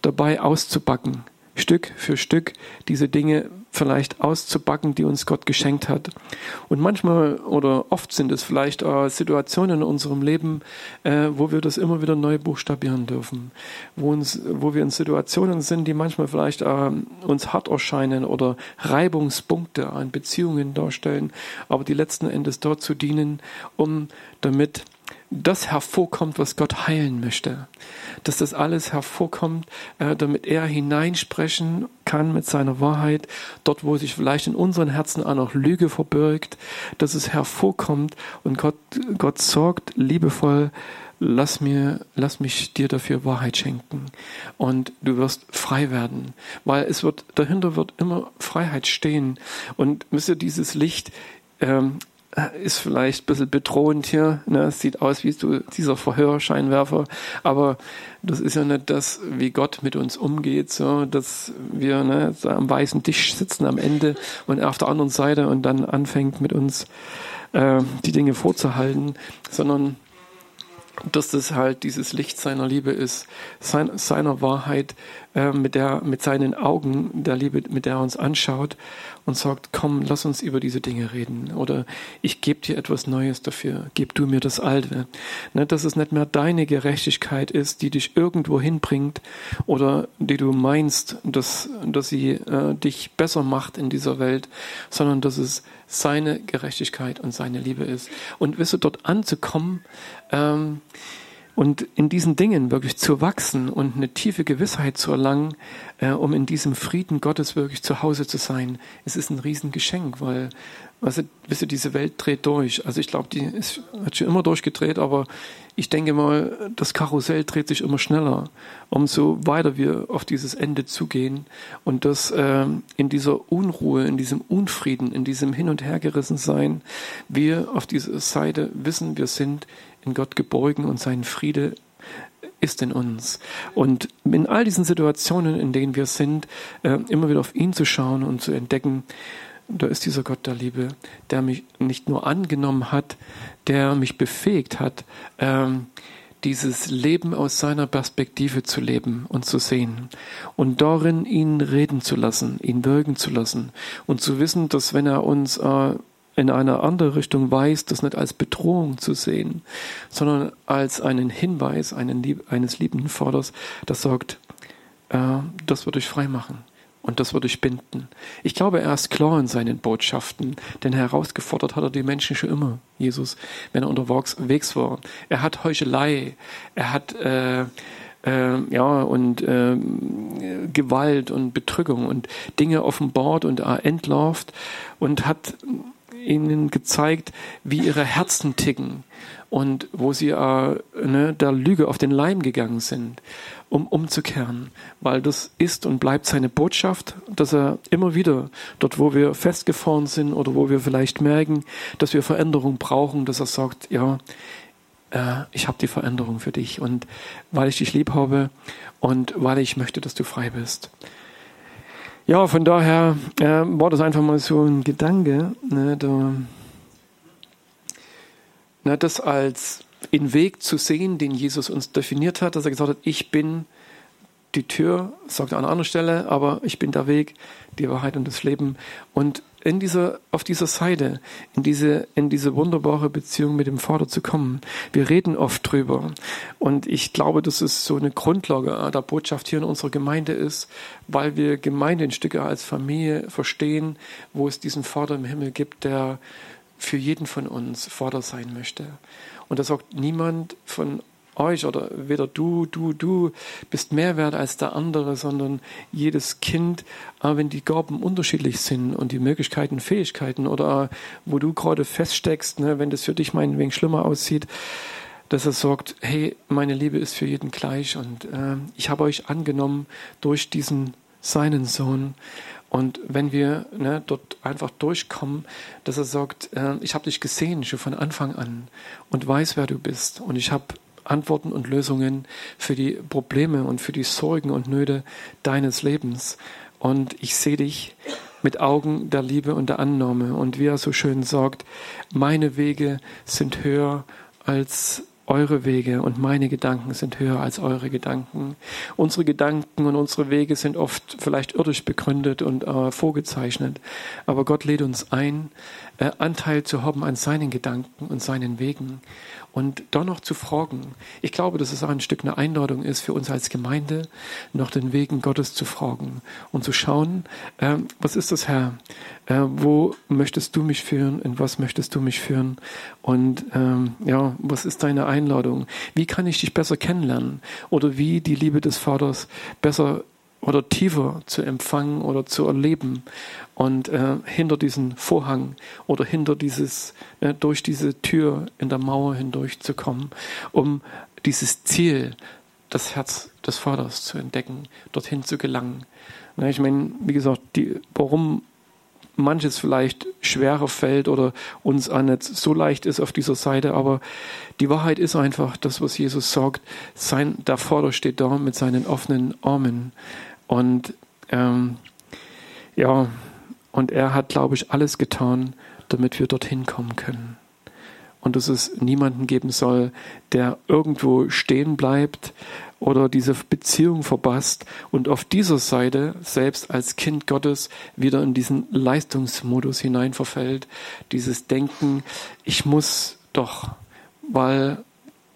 Speaker 1: dabei auszubacken, Stück für Stück diese Dinge vielleicht auszubacken, die uns Gott geschenkt hat. Und manchmal oder oft sind es vielleicht äh, Situationen in unserem Leben, äh, wo wir das immer wieder neu buchstabieren dürfen, wo, uns, wo wir in Situationen sind, die manchmal vielleicht äh, uns hart erscheinen oder Reibungspunkte an Beziehungen darstellen, aber die letzten Endes dazu dienen, um damit das hervorkommt, was Gott heilen möchte. Dass das alles hervorkommt, äh, damit er hineinsprechen kann mit seiner Wahrheit, dort wo sich vielleicht in unseren Herzen auch noch Lüge verbirgt, dass es hervorkommt und Gott, Gott sorgt liebevoll, lass mir, lass mich dir dafür Wahrheit schenken und du wirst frei werden, weil es wird, dahinter wird immer Freiheit stehen und müsste dieses Licht ähm, ist vielleicht ein bisschen bedrohend hier. Ne? Sieht aus wie so dieser Verhörscheinwerfer, aber das ist ja nicht das, wie Gott mit uns umgeht, so dass wir ne, so am weißen Tisch sitzen am Ende und er auf der anderen Seite und dann anfängt mit uns äh, die Dinge vorzuhalten, sondern dass das halt dieses Licht seiner Liebe ist, sein, seiner Wahrheit, äh, mit, der, mit seinen Augen der Liebe, mit der er uns anschaut und sagt, komm, lass uns über diese Dinge reden. Oder ich gebe dir etwas Neues dafür, gib du mir das Alte. Ne, dass es nicht mehr deine Gerechtigkeit ist, die dich irgendwo hinbringt oder die du meinst, dass, dass sie äh, dich besser macht in dieser Welt, sondern dass es seine Gerechtigkeit und seine Liebe ist. Und wisse dort anzukommen, ähm, und in diesen Dingen wirklich zu wachsen und eine tiefe Gewissheit zu erlangen, äh, um in diesem Frieden Gottes wirklich zu Hause zu sein, es ist ein Riesengeschenk, weil, also, wisst ihr, diese Welt dreht durch. Also ich glaube, die ist, hat schon immer durchgedreht, aber ich denke mal, das Karussell dreht sich immer schneller, umso weiter wir auf dieses Ende zugehen und das äh, in dieser Unruhe, in diesem Unfrieden, in diesem Hin- und Hergerissen sein, wir auf dieser Seite wissen, wir sind in Gott geborgen und sein Friede ist in uns. Und in all diesen Situationen, in denen wir sind, äh, immer wieder auf ihn zu schauen und zu entdecken, da ist dieser Gott der Liebe, der mich nicht nur angenommen hat, der mich befähigt hat, ähm, dieses Leben aus seiner Perspektive zu leben und zu sehen und darin ihn reden zu lassen, ihn wirken zu lassen und zu wissen, dass wenn er uns äh, in eine andere Richtung weist, das nicht als Bedrohung zu sehen, sondern als einen Hinweis einen Lieb eines liebenden Vaters, das sagt, äh, das wird euch frei machen und das wird euch binden. Ich glaube, er ist klar in seinen Botschaften, denn herausgefordert hat er die Menschen schon immer, Jesus, wenn er unterwegs war. Er hat Heuchelei, er hat äh, äh, ja, und äh, Gewalt und Betrügung und Dinge offenbart und er entlarvt und hat ihnen gezeigt, wie ihre Herzen ticken und wo sie äh, ne, der Lüge auf den Leim gegangen sind, um umzukehren, weil das ist und bleibt seine Botschaft, dass er immer wieder dort, wo wir festgefahren sind oder wo wir vielleicht merken, dass wir Veränderung brauchen, dass er sagt, ja, äh, ich habe die Veränderung für dich und weil ich dich lieb habe und weil ich möchte, dass du frei bist. Ja, von daher äh, war das einfach mal so ein Gedanke, ne, da, ne, das als in Weg zu sehen, den Jesus uns definiert hat, dass er gesagt hat, ich bin die Tür, sagt er an anderer Stelle, aber ich bin der Weg, die Wahrheit und das Leben. Und in dieser, auf dieser Seite, in diese, in diese wunderbare Beziehung mit dem Vater zu kommen. Wir reden oft drüber. Und ich glaube, dass es so eine Grundlage der Botschaft hier in unserer Gemeinde ist, weil wir Gemeinde in Stücke als Familie verstehen, wo es diesen Vater im Himmel gibt, der für jeden von uns Vater sein möchte. Und da sagt niemand von euch oder weder du, du, du bist mehr wert als der andere, sondern jedes Kind, äh, wenn die Gaben unterschiedlich sind und die Möglichkeiten, Fähigkeiten oder wo du gerade feststeckst, ne, wenn das für dich meinetwegen schlimmer aussieht, dass er sagt, hey, meine Liebe ist für jeden gleich und äh, ich habe euch angenommen durch diesen seinen Sohn. Und wenn wir ne, dort einfach durchkommen, dass er sagt, äh, ich habe dich gesehen schon von Anfang an und weiß, wer du bist. Und ich habe Antworten und Lösungen für die Probleme und für die Sorgen und Nöte deines Lebens. Und ich sehe dich mit Augen der Liebe und der Annahme. Und wie er so schön sagt, meine Wege sind höher als eure Wege und meine Gedanken sind höher als eure Gedanken. Unsere Gedanken und unsere Wege sind oft vielleicht irdisch begründet und äh, vorgezeichnet, aber Gott lädt uns ein, äh, Anteil zu haben an seinen Gedanken und seinen Wegen und da noch zu fragen. Ich glaube, dass es auch ein Stück eine Einladung ist für uns als Gemeinde, noch den Wegen Gottes zu fragen und zu schauen, äh, was ist das, Herr? Äh, wo möchtest du mich führen? In was möchtest du mich führen? Und ähm, ja, was ist deine Einladung? Wie kann ich dich besser kennenlernen? Oder wie die Liebe des Vaters besser oder tiefer zu empfangen oder zu erleben und äh, hinter diesen Vorhang oder hinter dieses, äh, durch diese Tür in der Mauer hindurch zu kommen, um dieses Ziel, das Herz des Vaters zu entdecken, dorthin zu gelangen. Na, ich meine, wie gesagt, die, warum manches vielleicht schwerer fällt oder uns auch nicht so leicht ist auf dieser Seite, aber die Wahrheit ist einfach das, was Jesus sagt. Sein, der Vater steht da mit seinen offenen Armen und ähm, ja, und er hat, glaube ich, alles getan, damit wir dorthin kommen können. und dass es niemanden geben soll, der irgendwo stehen bleibt oder diese Beziehung verbasst und auf dieser Seite selbst als Kind Gottes wieder in diesen Leistungsmodus hineinverfällt, dieses Denken, ich muss doch, weil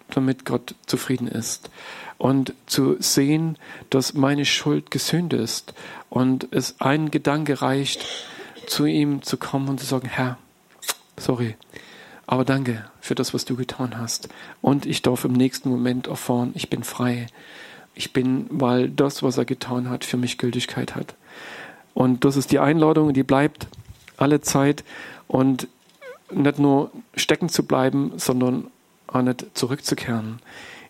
Speaker 1: damit Gott zufrieden ist. Und zu sehen, dass meine Schuld gesühnt ist und es ein Gedanke reicht, zu ihm zu kommen und zu sagen, Herr, sorry, aber danke für das, was du getan hast. Und ich darf im nächsten Moment erfahren, ich bin frei. Ich bin, weil das, was er getan hat, für mich Gültigkeit hat. Und das ist die Einladung, die bleibt alle Zeit und nicht nur stecken zu bleiben, sondern auch nicht zurückzukehren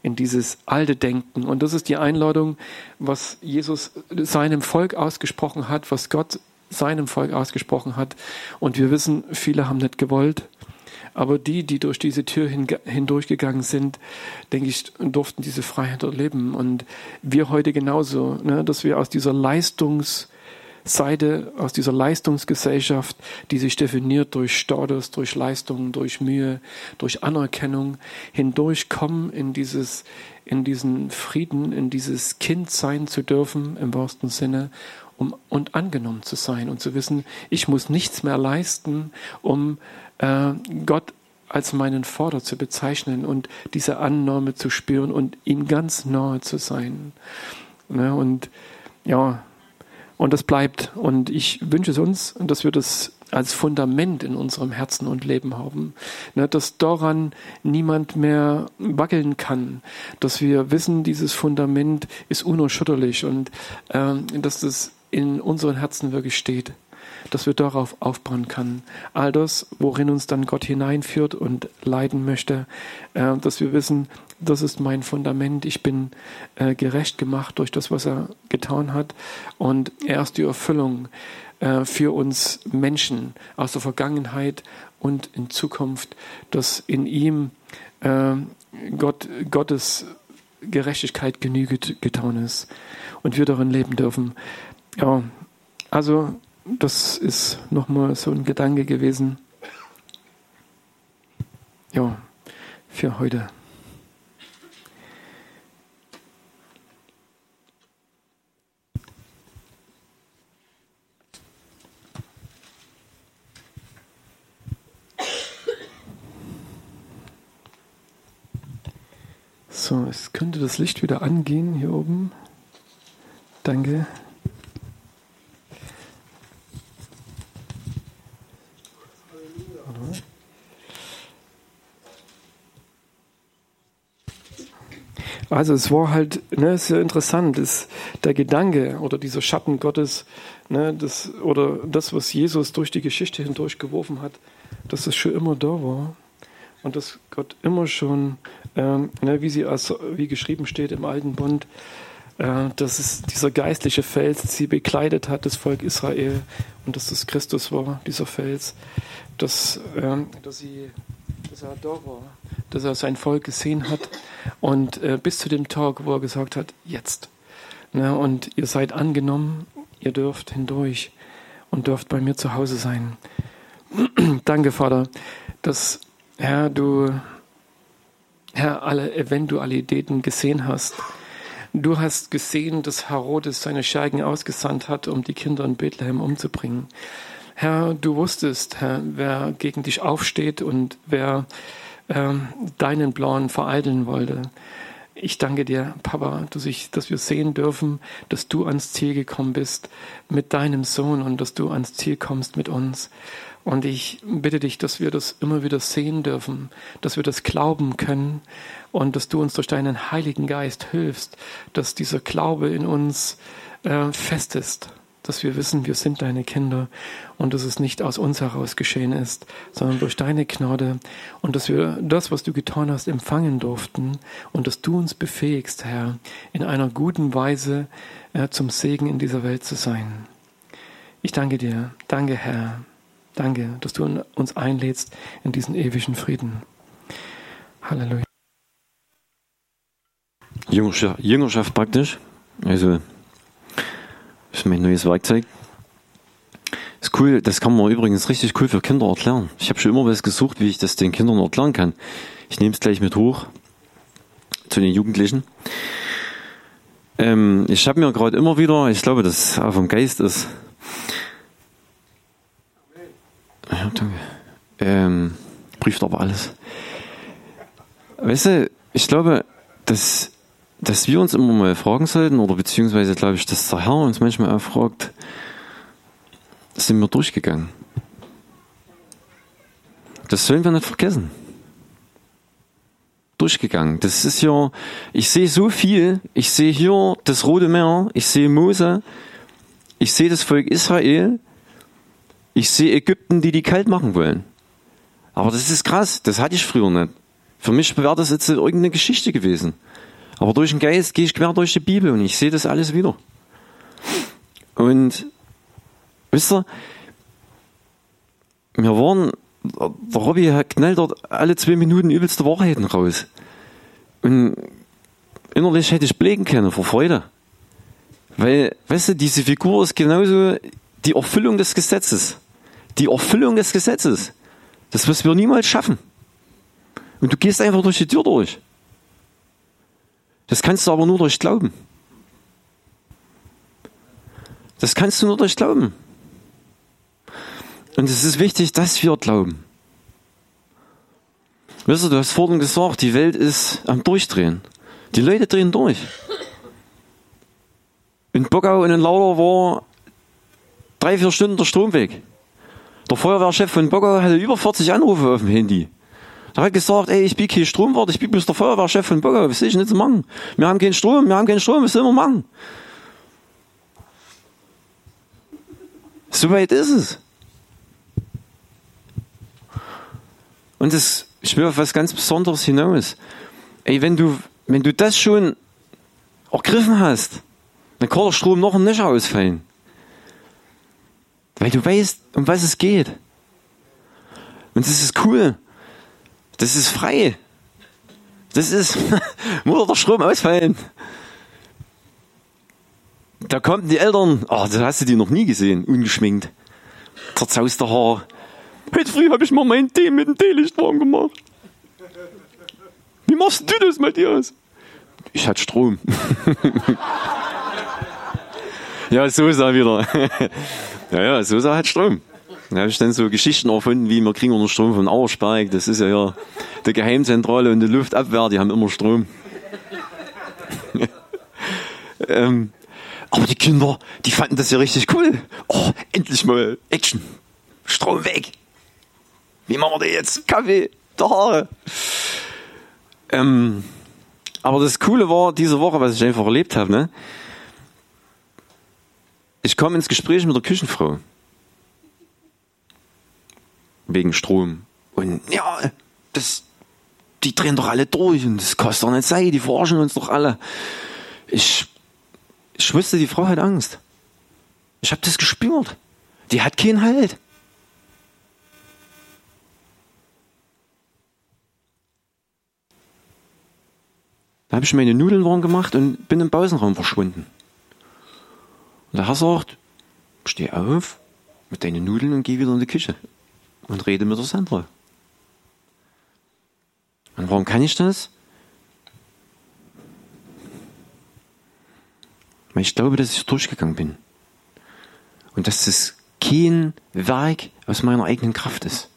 Speaker 1: in dieses alte Denken. Und das ist die Einladung, was Jesus seinem Volk ausgesprochen hat, was Gott seinem Volk ausgesprochen hat. Und wir wissen, viele haben nicht gewollt. Aber die, die durch diese Tür hindurchgegangen sind, denke ich, durften diese Freiheit erleben. Und wir heute genauso, ne, dass wir aus dieser Leistungsseite, aus dieser Leistungsgesellschaft, die sich definiert durch Status, durch Leistung, durch Mühe, durch Anerkennung, hindurchkommen in dieses, in diesen Frieden, in dieses Kind sein zu dürfen, im wahrsten Sinne, um, und angenommen zu sein und zu wissen, ich muss nichts mehr leisten, um äh, Gott als meinen Vater zu bezeichnen und diese Annahme zu spüren und ihm ganz nahe zu sein. Ne? Und ja, und das bleibt. Und ich wünsche es uns, dass wir das als Fundament in unserem Herzen und Leben haben. Ne, dass daran niemand mehr wackeln kann. Dass wir wissen, dieses Fundament ist unerschütterlich und äh, dass das in unseren Herzen wirklich steht dass wir darauf aufbauen können. All das, worin uns dann Gott hineinführt und leiten möchte, äh, dass wir wissen, das ist mein Fundament. Ich bin äh, gerecht gemacht durch das, was er getan hat. Und er ist die Erfüllung äh, für uns Menschen aus der Vergangenheit und in Zukunft, dass in ihm Gott, Gottes Gerechtigkeit Genüge getan ist und wir darin leben dürfen. Ja, also das ist nochmal so ein Gedanke gewesen. Ja, für heute. So, es könnte das Licht wieder angehen hier oben. Danke. Also es war halt ne, sehr interessant, ist der Gedanke oder dieser Schatten Gottes, ne, das, oder das, was Jesus durch die Geschichte hindurch geworfen hat, dass es schon immer da war und dass Gott immer schon, ähm, ne, wie sie als, wie geschrieben steht im Alten Bund, äh, dass es dieser geistliche Fels sie bekleidet hat, das Volk Israel, und dass das Christus war, dieser Fels, dass, ähm, dass, sie, dass er sein Volk gesehen hat und äh, bis zu dem Tag, wo er gesagt hat, jetzt. Ne, und ihr seid angenommen, ihr dürft hindurch und dürft bei mir zu Hause sein. Danke, Vater, dass, Herr, du, Herr, alle Eventualitäten gesehen hast. Du hast gesehen, dass Herodes seine Schergen ausgesandt hat, um die Kinder in Bethlehem umzubringen. Herr, du wusstest, Herr, wer gegen dich aufsteht und wer ähm, deinen Plan vereiteln wollte. Ich danke dir, Papa, dass, ich, dass wir sehen dürfen, dass du ans Ziel gekommen bist mit deinem Sohn und dass du ans Ziel kommst mit uns. Und ich bitte dich, dass wir das immer wieder sehen dürfen, dass wir das glauben können und dass du uns durch deinen Heiligen Geist hilfst, dass dieser Glaube in uns äh, fest ist dass wir wissen, wir sind deine Kinder und dass es nicht aus uns heraus geschehen ist, sondern durch deine Gnade und dass wir das, was du getan hast, empfangen durften und dass du uns befähigst, Herr, in einer guten Weise äh, zum Segen in dieser Welt zu sein. Ich danke dir, danke Herr, danke, dass du uns einlädst in diesen ewigen Frieden. Halleluja.
Speaker 2: Jüngerschaft, Jüngerschaft praktisch, also ist mein neues Werkzeug. Das richtig cool. Das kann man übrigens richtig cool für Kinder erklären. Ich habe schon immer was gesucht, wie ich das den Kindern erklären kann. Ich nehme es gleich mit hoch zu den Jugendlichen. Ähm, ich habe mir gerade immer wieder, ich glaube, dass auch vom Geist ist. Ja, danke. Ähm, prüft aber alles. Weißt du, ich glaube, dass, dass wir uns immer mal fragen sollten, oder beziehungsweise glaube ich, dass der Herr uns manchmal auch fragt, sind wir durchgegangen. Das sollen wir nicht vergessen. Durchgegangen. Das ist ja, ich sehe so viel. Ich sehe hier das Rote Meer. Ich sehe Mose. Ich sehe das Volk Israel. Ich sehe Ägypten, die die kalt machen wollen. Aber das ist krass. Das hatte ich früher nicht. Für mich wäre das jetzt irgendeine Geschichte gewesen. Aber durch den Geist gehe ich quer durch die Bibel und ich sehe das alles wieder. Und wisst ihr, wir waren, der Robby knallt dort alle zwei Minuten übelste Wahrheiten raus. Und innerlich hätte ich blägen können vor Freude. Weil, weißt du, diese Figur ist genauso die Erfüllung des Gesetzes. Die Erfüllung des Gesetzes. Das, was wir niemals schaffen. Und du gehst einfach durch die Tür durch. Das kannst du aber nur durch Glauben. Das kannst du nur durch Glauben. Und es ist wichtig, dass wir glauben. Wisst ihr, du hast vorhin gesagt, die Welt ist am Durchdrehen. Die Leute drehen durch. In Bockau und in Lauder war drei, vier Stunden der Strom weg. Der Feuerwehrchef von Bockau hatte über 40 Anrufe auf dem Handy. Der hat gesagt, ey, ich bin kein Stromwart, ich bin bloß der Feuerwehrchef von Bockau, was soll ich nicht zu machen? Wir haben keinen Strom, wir haben keinen Strom, was sollen wir machen? So weit ist es. Und es, ich will auf was ganz Besonderes hinaus. Ey, wenn du, wenn du das schon ergriffen hast, dann kann der Strom noch nicht ausfallen. Weil du weißt, um was es geht. Und das ist cool. Das ist frei. Das ist, muss der Strom ausfallen. Da kommen die Eltern, oh, das hast du die noch nie gesehen, ungeschminkt. Zerzauster Haar. Heute früh habe ich mal meinen Tee mit dem Teelicht warm gemacht. Wie machst du das, Matthias? Ich hatte Strom. ja, Sosa wieder. ja, ja, Sosa hat Strom. Da habe ich dann so Geschichten erfunden, wie wir kriegen unter Strom von Auersberg. Das ist ja ja die Geheimzentrale und die Luftabwehr, die haben immer Strom. ähm, aber die Kinder, die fanden das ja richtig cool. Oh, endlich mal Action. Strom weg. Wie machen wir denn jetzt? Kaffee, der Haare. Ähm, aber das Coole war diese Woche, was ich einfach erlebt habe, ne? Ich komme ins Gespräch mit der Küchenfrau. Wegen Strom. Und ja, das, die drehen doch alle durch und das kostet doch nicht sein, die verarschen uns doch alle. Ich, ich wusste, die Frau hat Angst. Ich habe das gespürt. Die hat keinen Halt. Da habe ich meine Nudeln warm gemacht und bin im Pausenraum verschwunden. Und der Herr sagt, steh auf mit deinen Nudeln und geh wieder in die Küche und rede mit der Sandra. Und warum kann ich das? Weil ich glaube, dass ich durchgegangen bin. Und dass das kein Werk aus meiner eigenen Kraft ist.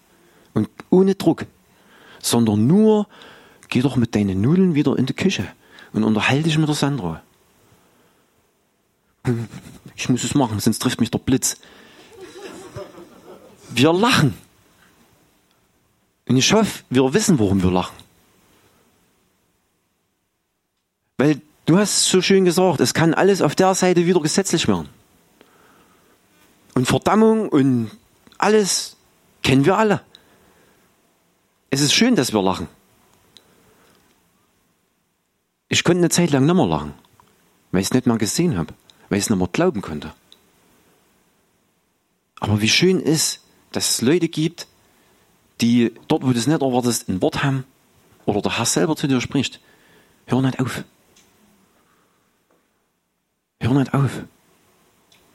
Speaker 2: Und ohne Druck. Sondern nur geh doch mit deinen Nudeln wieder in die Küche und unterhalte dich mit der Sandra. Ich muss es machen, sonst trifft mich der Blitz. Wir lachen. Und ich hoffe, wir wissen, warum wir lachen. Weil du hast so schön gesagt, es kann alles auf der Seite wieder gesetzlich werden. Und Verdammung und alles kennen wir alle. Es ist schön, dass wir lachen. Ich konnte eine Zeit lang nicht mehr lachen, weil ich es nicht mehr gesehen habe, weil ich es nicht mehr glauben konnte. Aber wie schön ist, dass es Leute gibt, die dort, wo du es nicht erwartest, ein Wort haben oder der Herr selber zu dir spricht. Hör nicht auf. Hör nicht auf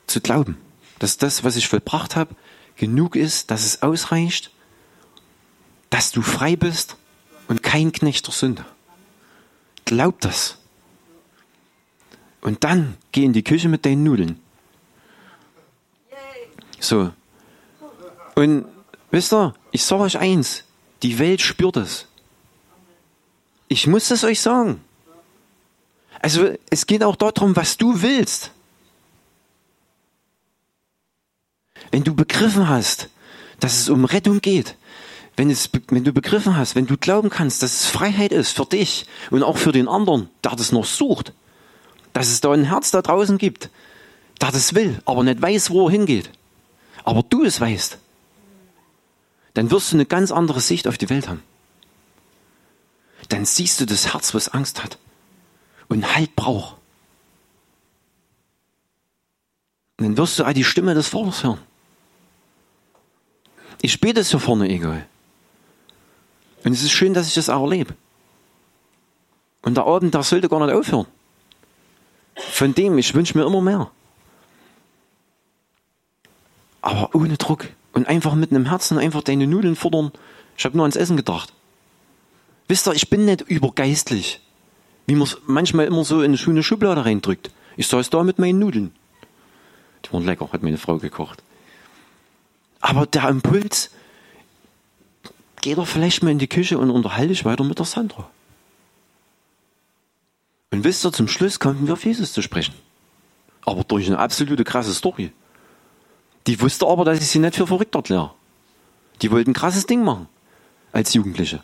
Speaker 2: zu glauben. dass das, was ich vollbracht habe, genug ist, dass es ausreicht, dass du frei bist und kein Knecht der Sünde. Glaub das. Und dann geh in die Küche mit deinen Nudeln. So. Und wisst ihr, ich sage euch eins, die Welt spürt es. Ich muss es euch sagen. Also es geht auch darum, was du willst. Wenn du begriffen hast, dass es um Rettung geht, wenn, es, wenn du begriffen hast, wenn du glauben kannst, dass es Freiheit ist für dich und auch für den anderen, der das noch sucht, dass es da ein Herz da draußen gibt, der das will, aber nicht weiß, wo er hingeht, aber du es weißt, dann wirst du eine ganz andere Sicht auf die Welt haben. Dann siehst du das Herz, was Angst hat und Halt braucht. Und dann wirst du auch die Stimme des Vaters hören. Ich bete es hier vorne, egal. Und es ist schön, dass ich das auch erlebe. Und der Abend, der sollte gar nicht aufhören. Von dem, ich wünsche mir immer mehr. Aber ohne Druck. Und einfach mit einem Herzen einfach deine Nudeln fordern. Ich habe nur ans Essen gedacht. Wisst ihr, ich bin nicht übergeistlich. Wie man es manchmal immer so in eine schöne Schublade reindrückt. Ich saß da mit meinen Nudeln. Die waren lecker, hat meine Frau gekocht. Aber der Impuls, geh doch vielleicht mal in die Küche und unterhalte dich weiter mit der Sandra. Und wisst ihr, zum Schluss konnten wir auf Jesus zu sprechen. Aber durch eine absolute krasse Story. Die wusste aber, dass ich sie nicht für verrückt erkläre. Die wollten ein krasses Ding machen. Als Jugendliche.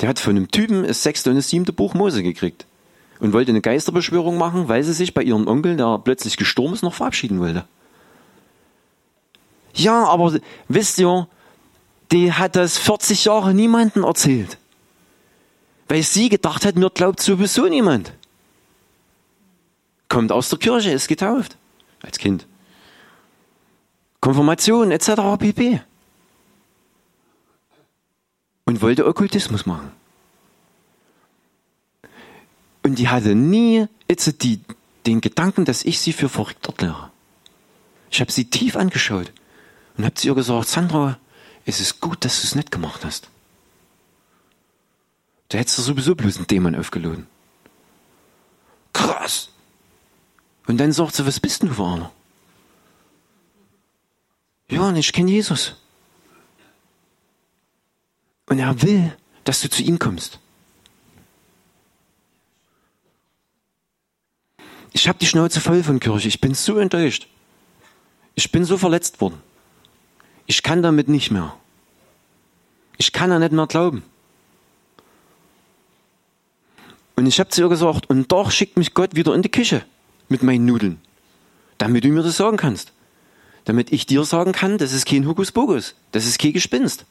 Speaker 2: Der hat von einem Typen das sechste und das siebte Buch Mose gekriegt. Und wollte eine Geisterbeschwörung machen, weil sie sich bei ihrem Onkel, der plötzlich gestorben ist, noch verabschieden wollte. Ja, aber wisst ihr, die hat das 40 Jahre niemanden erzählt. Weil sie gedacht hat, mir glaubt sowieso niemand. Kommt aus der Kirche, ist getauft. Als Kind. Konfirmation etc. pp. Und wollte Okkultismus machen. Und die hatte nie jetzt die, den Gedanken, dass ich sie für verrückt erkläre. Ich habe sie tief angeschaut und habe zu ihr gesagt, Sandra, es ist gut, dass du es nicht gemacht hast. Da hättest du sowieso bloß einen Dämon aufgeladen. Krass. Und dann sagt sie, was bist denn du für einer? Und ich kenne Jesus. Und er will, dass du zu ihm kommst. Ich habe die Schnauze voll von Kirche. Ich bin so enttäuscht. Ich bin so verletzt worden. Ich kann damit nicht mehr. Ich kann da nicht mehr glauben. Und ich habe zu ihr gesagt, und doch schickt mich Gott wieder in die Küche mit meinen Nudeln, damit du mir das sagen kannst. Damit ich dir sagen kann, das ist kein Hokuspokus, das ist kein Gespinst.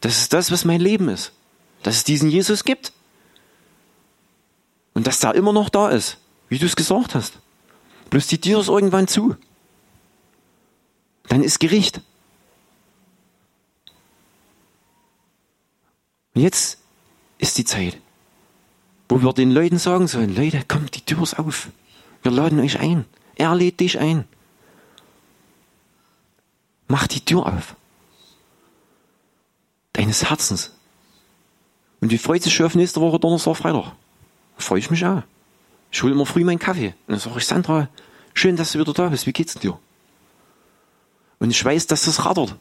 Speaker 2: Das ist das, was mein Leben ist. Dass es diesen Jesus gibt. Und dass der immer noch da ist, wie du es gesagt hast. Bloß die Tür ist irgendwann zu. Dann ist Gericht. Und jetzt ist die Zeit, wo wir den Leuten sagen sollen, Leute, kommt, die Tür ist auf. Wir laden euch ein. Er lädt dich ein. Mach die Tür auf. Deines Herzens. Und wie freut sich schon auf nächste Woche Donnerstag, Freitag? Freue ich mich auch. Ich hole immer früh meinen Kaffee. Und dann sage ich, Sandra, schön, dass du wieder da bist. Wie geht's dir? Und ich weiß, dass das rattert.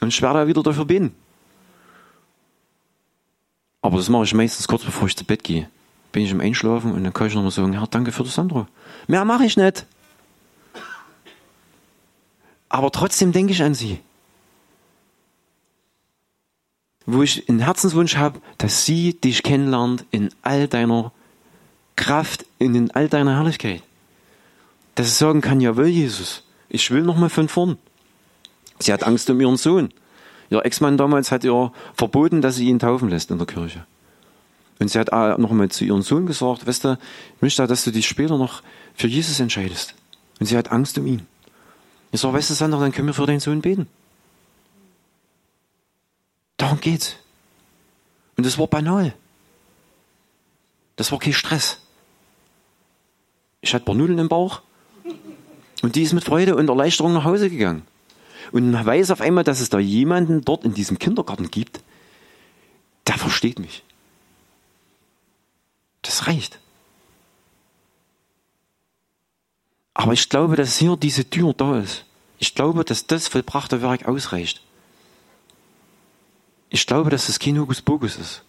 Speaker 2: Und ich werde wieder dafür beten. Aber das mache ich meistens kurz bevor ich zu Bett gehe. Bin ich im Einschlafen und dann kann ich nochmal sagen, Herr, danke für das Sandro. Mehr mache ich nicht. Aber trotzdem denke ich an sie. Wo ich einen Herzenswunsch habe, dass sie dich kennenlernt in all deiner Kraft, in all deiner Herrlichkeit. Dass sie sagen kann, jawohl, Jesus, ich will nochmal von vorn. Sie hat Angst um ihren Sohn. Ihr Ex-Mann damals hat ihr verboten, dass sie ihn taufen lässt in der Kirche. Und sie hat noch einmal zu ihrem Sohn gesagt, weißt du, ich möchte, dass du dich später noch für Jesus entscheidest. Und sie hat Angst um ihn. Ich sage, weißt du, Sandra, dann können wir für deinen Sohn beten. Darum geht's. Und das war banal. Das war kein Stress. Ich hatte ein paar Nudeln im Bauch. Und die ist mit Freude und Erleichterung nach Hause gegangen. Und man weiß auf einmal, dass es da jemanden dort in diesem Kindergarten gibt, der versteht mich. Das reicht. Aber ich glaube, dass hier diese Tür da ist. Ich glaube, dass das vollbrachte Werk ausreicht. Ich glaube, dass es kein Hokuspokus ist.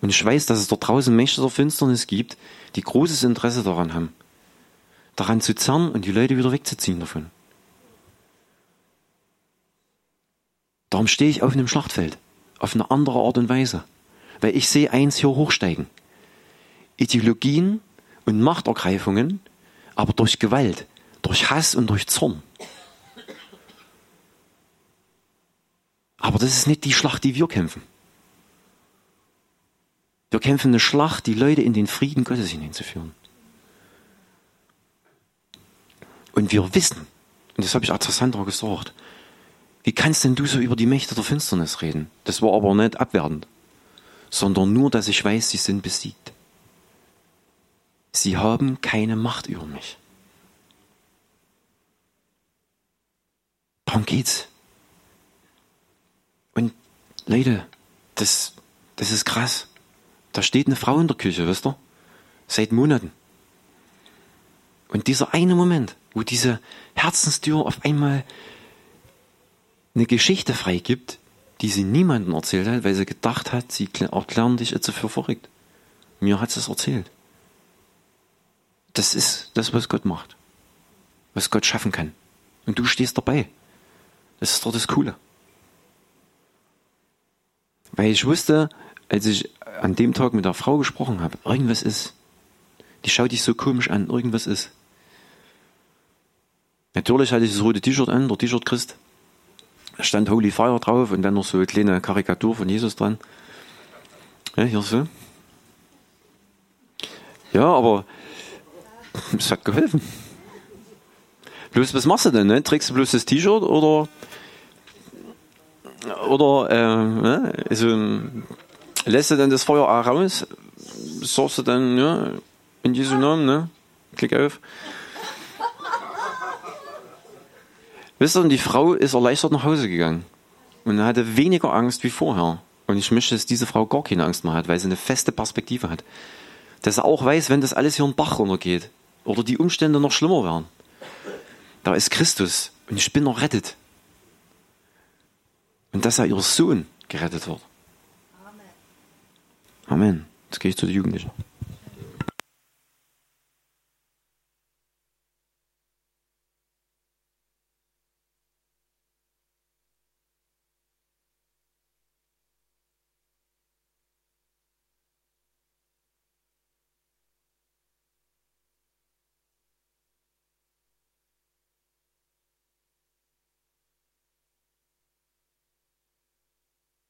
Speaker 2: Und ich weiß, dass es dort draußen Mächte der Finsternis gibt, die großes Interesse daran haben, daran zu zerren und die Leute wieder wegzuziehen davon. Darum stehe ich auf einem Schlachtfeld, auf eine andere Art und Weise, weil ich sehe eins hier hochsteigen. Ideologien und Machtergreifungen, aber durch Gewalt, durch Hass und durch Zorn. Aber das ist nicht die Schlacht, die wir kämpfen. Wir kämpfen eine Schlacht, die Leute in den Frieden Gottes hineinzuführen. Und wir wissen, und das habe ich auch Sandra gesagt, wie kannst denn du so über die Mächte der Finsternis reden? Das war aber nicht abwertend, sondern nur, dass ich weiß, sie sind besiegt. Sie haben keine Macht über mich. Darum geht's. Und Leute, das, das ist krass. Da steht eine Frau in der Küche, wisst ihr? Seit Monaten. Und dieser eine Moment, wo diese Herzenstür auf einmal eine Geschichte freigibt, die sie niemandem erzählt hat, weil sie gedacht hat, sie erklären dich jetzt für verrückt. Mir hat sie es erzählt. Das ist das, was Gott macht. Was Gott schaffen kann. Und du stehst dabei. Das ist doch das Coole. Weil ich wusste, als ich an dem Tag mit der Frau gesprochen habe, irgendwas ist. Die schaut dich so komisch an, irgendwas ist. Natürlich hatte ich das rote T-Shirt an, der T-Shirt Christ. Da stand Holy Fire drauf und dann noch so eine kleine Karikatur von Jesus dran. Ja, hier so. Ja, aber es hat geholfen. Bloß, was machst du denn? Ne? Trägst du bloß das T-Shirt oder oder äh, ne? also, lässt du dann das Feuer auch raus? Sagst du dann ja, in Jesu Namen, ne? Klick auf. Wisst ihr, die Frau ist erleichtert nach Hause gegangen und hatte weniger Angst wie vorher. Und ich möchte, dass diese Frau gar keine Angst mehr hat, weil sie eine feste Perspektive hat. Dass sie auch weiß, wenn das alles hier den Bach runtergeht oder die Umstände noch schlimmer werden, da ist Christus und ich bin noch rettet. Und dass er ihr Sohn gerettet wird. Amen. Amen. Jetzt gehe ich zu den Jugendlichen.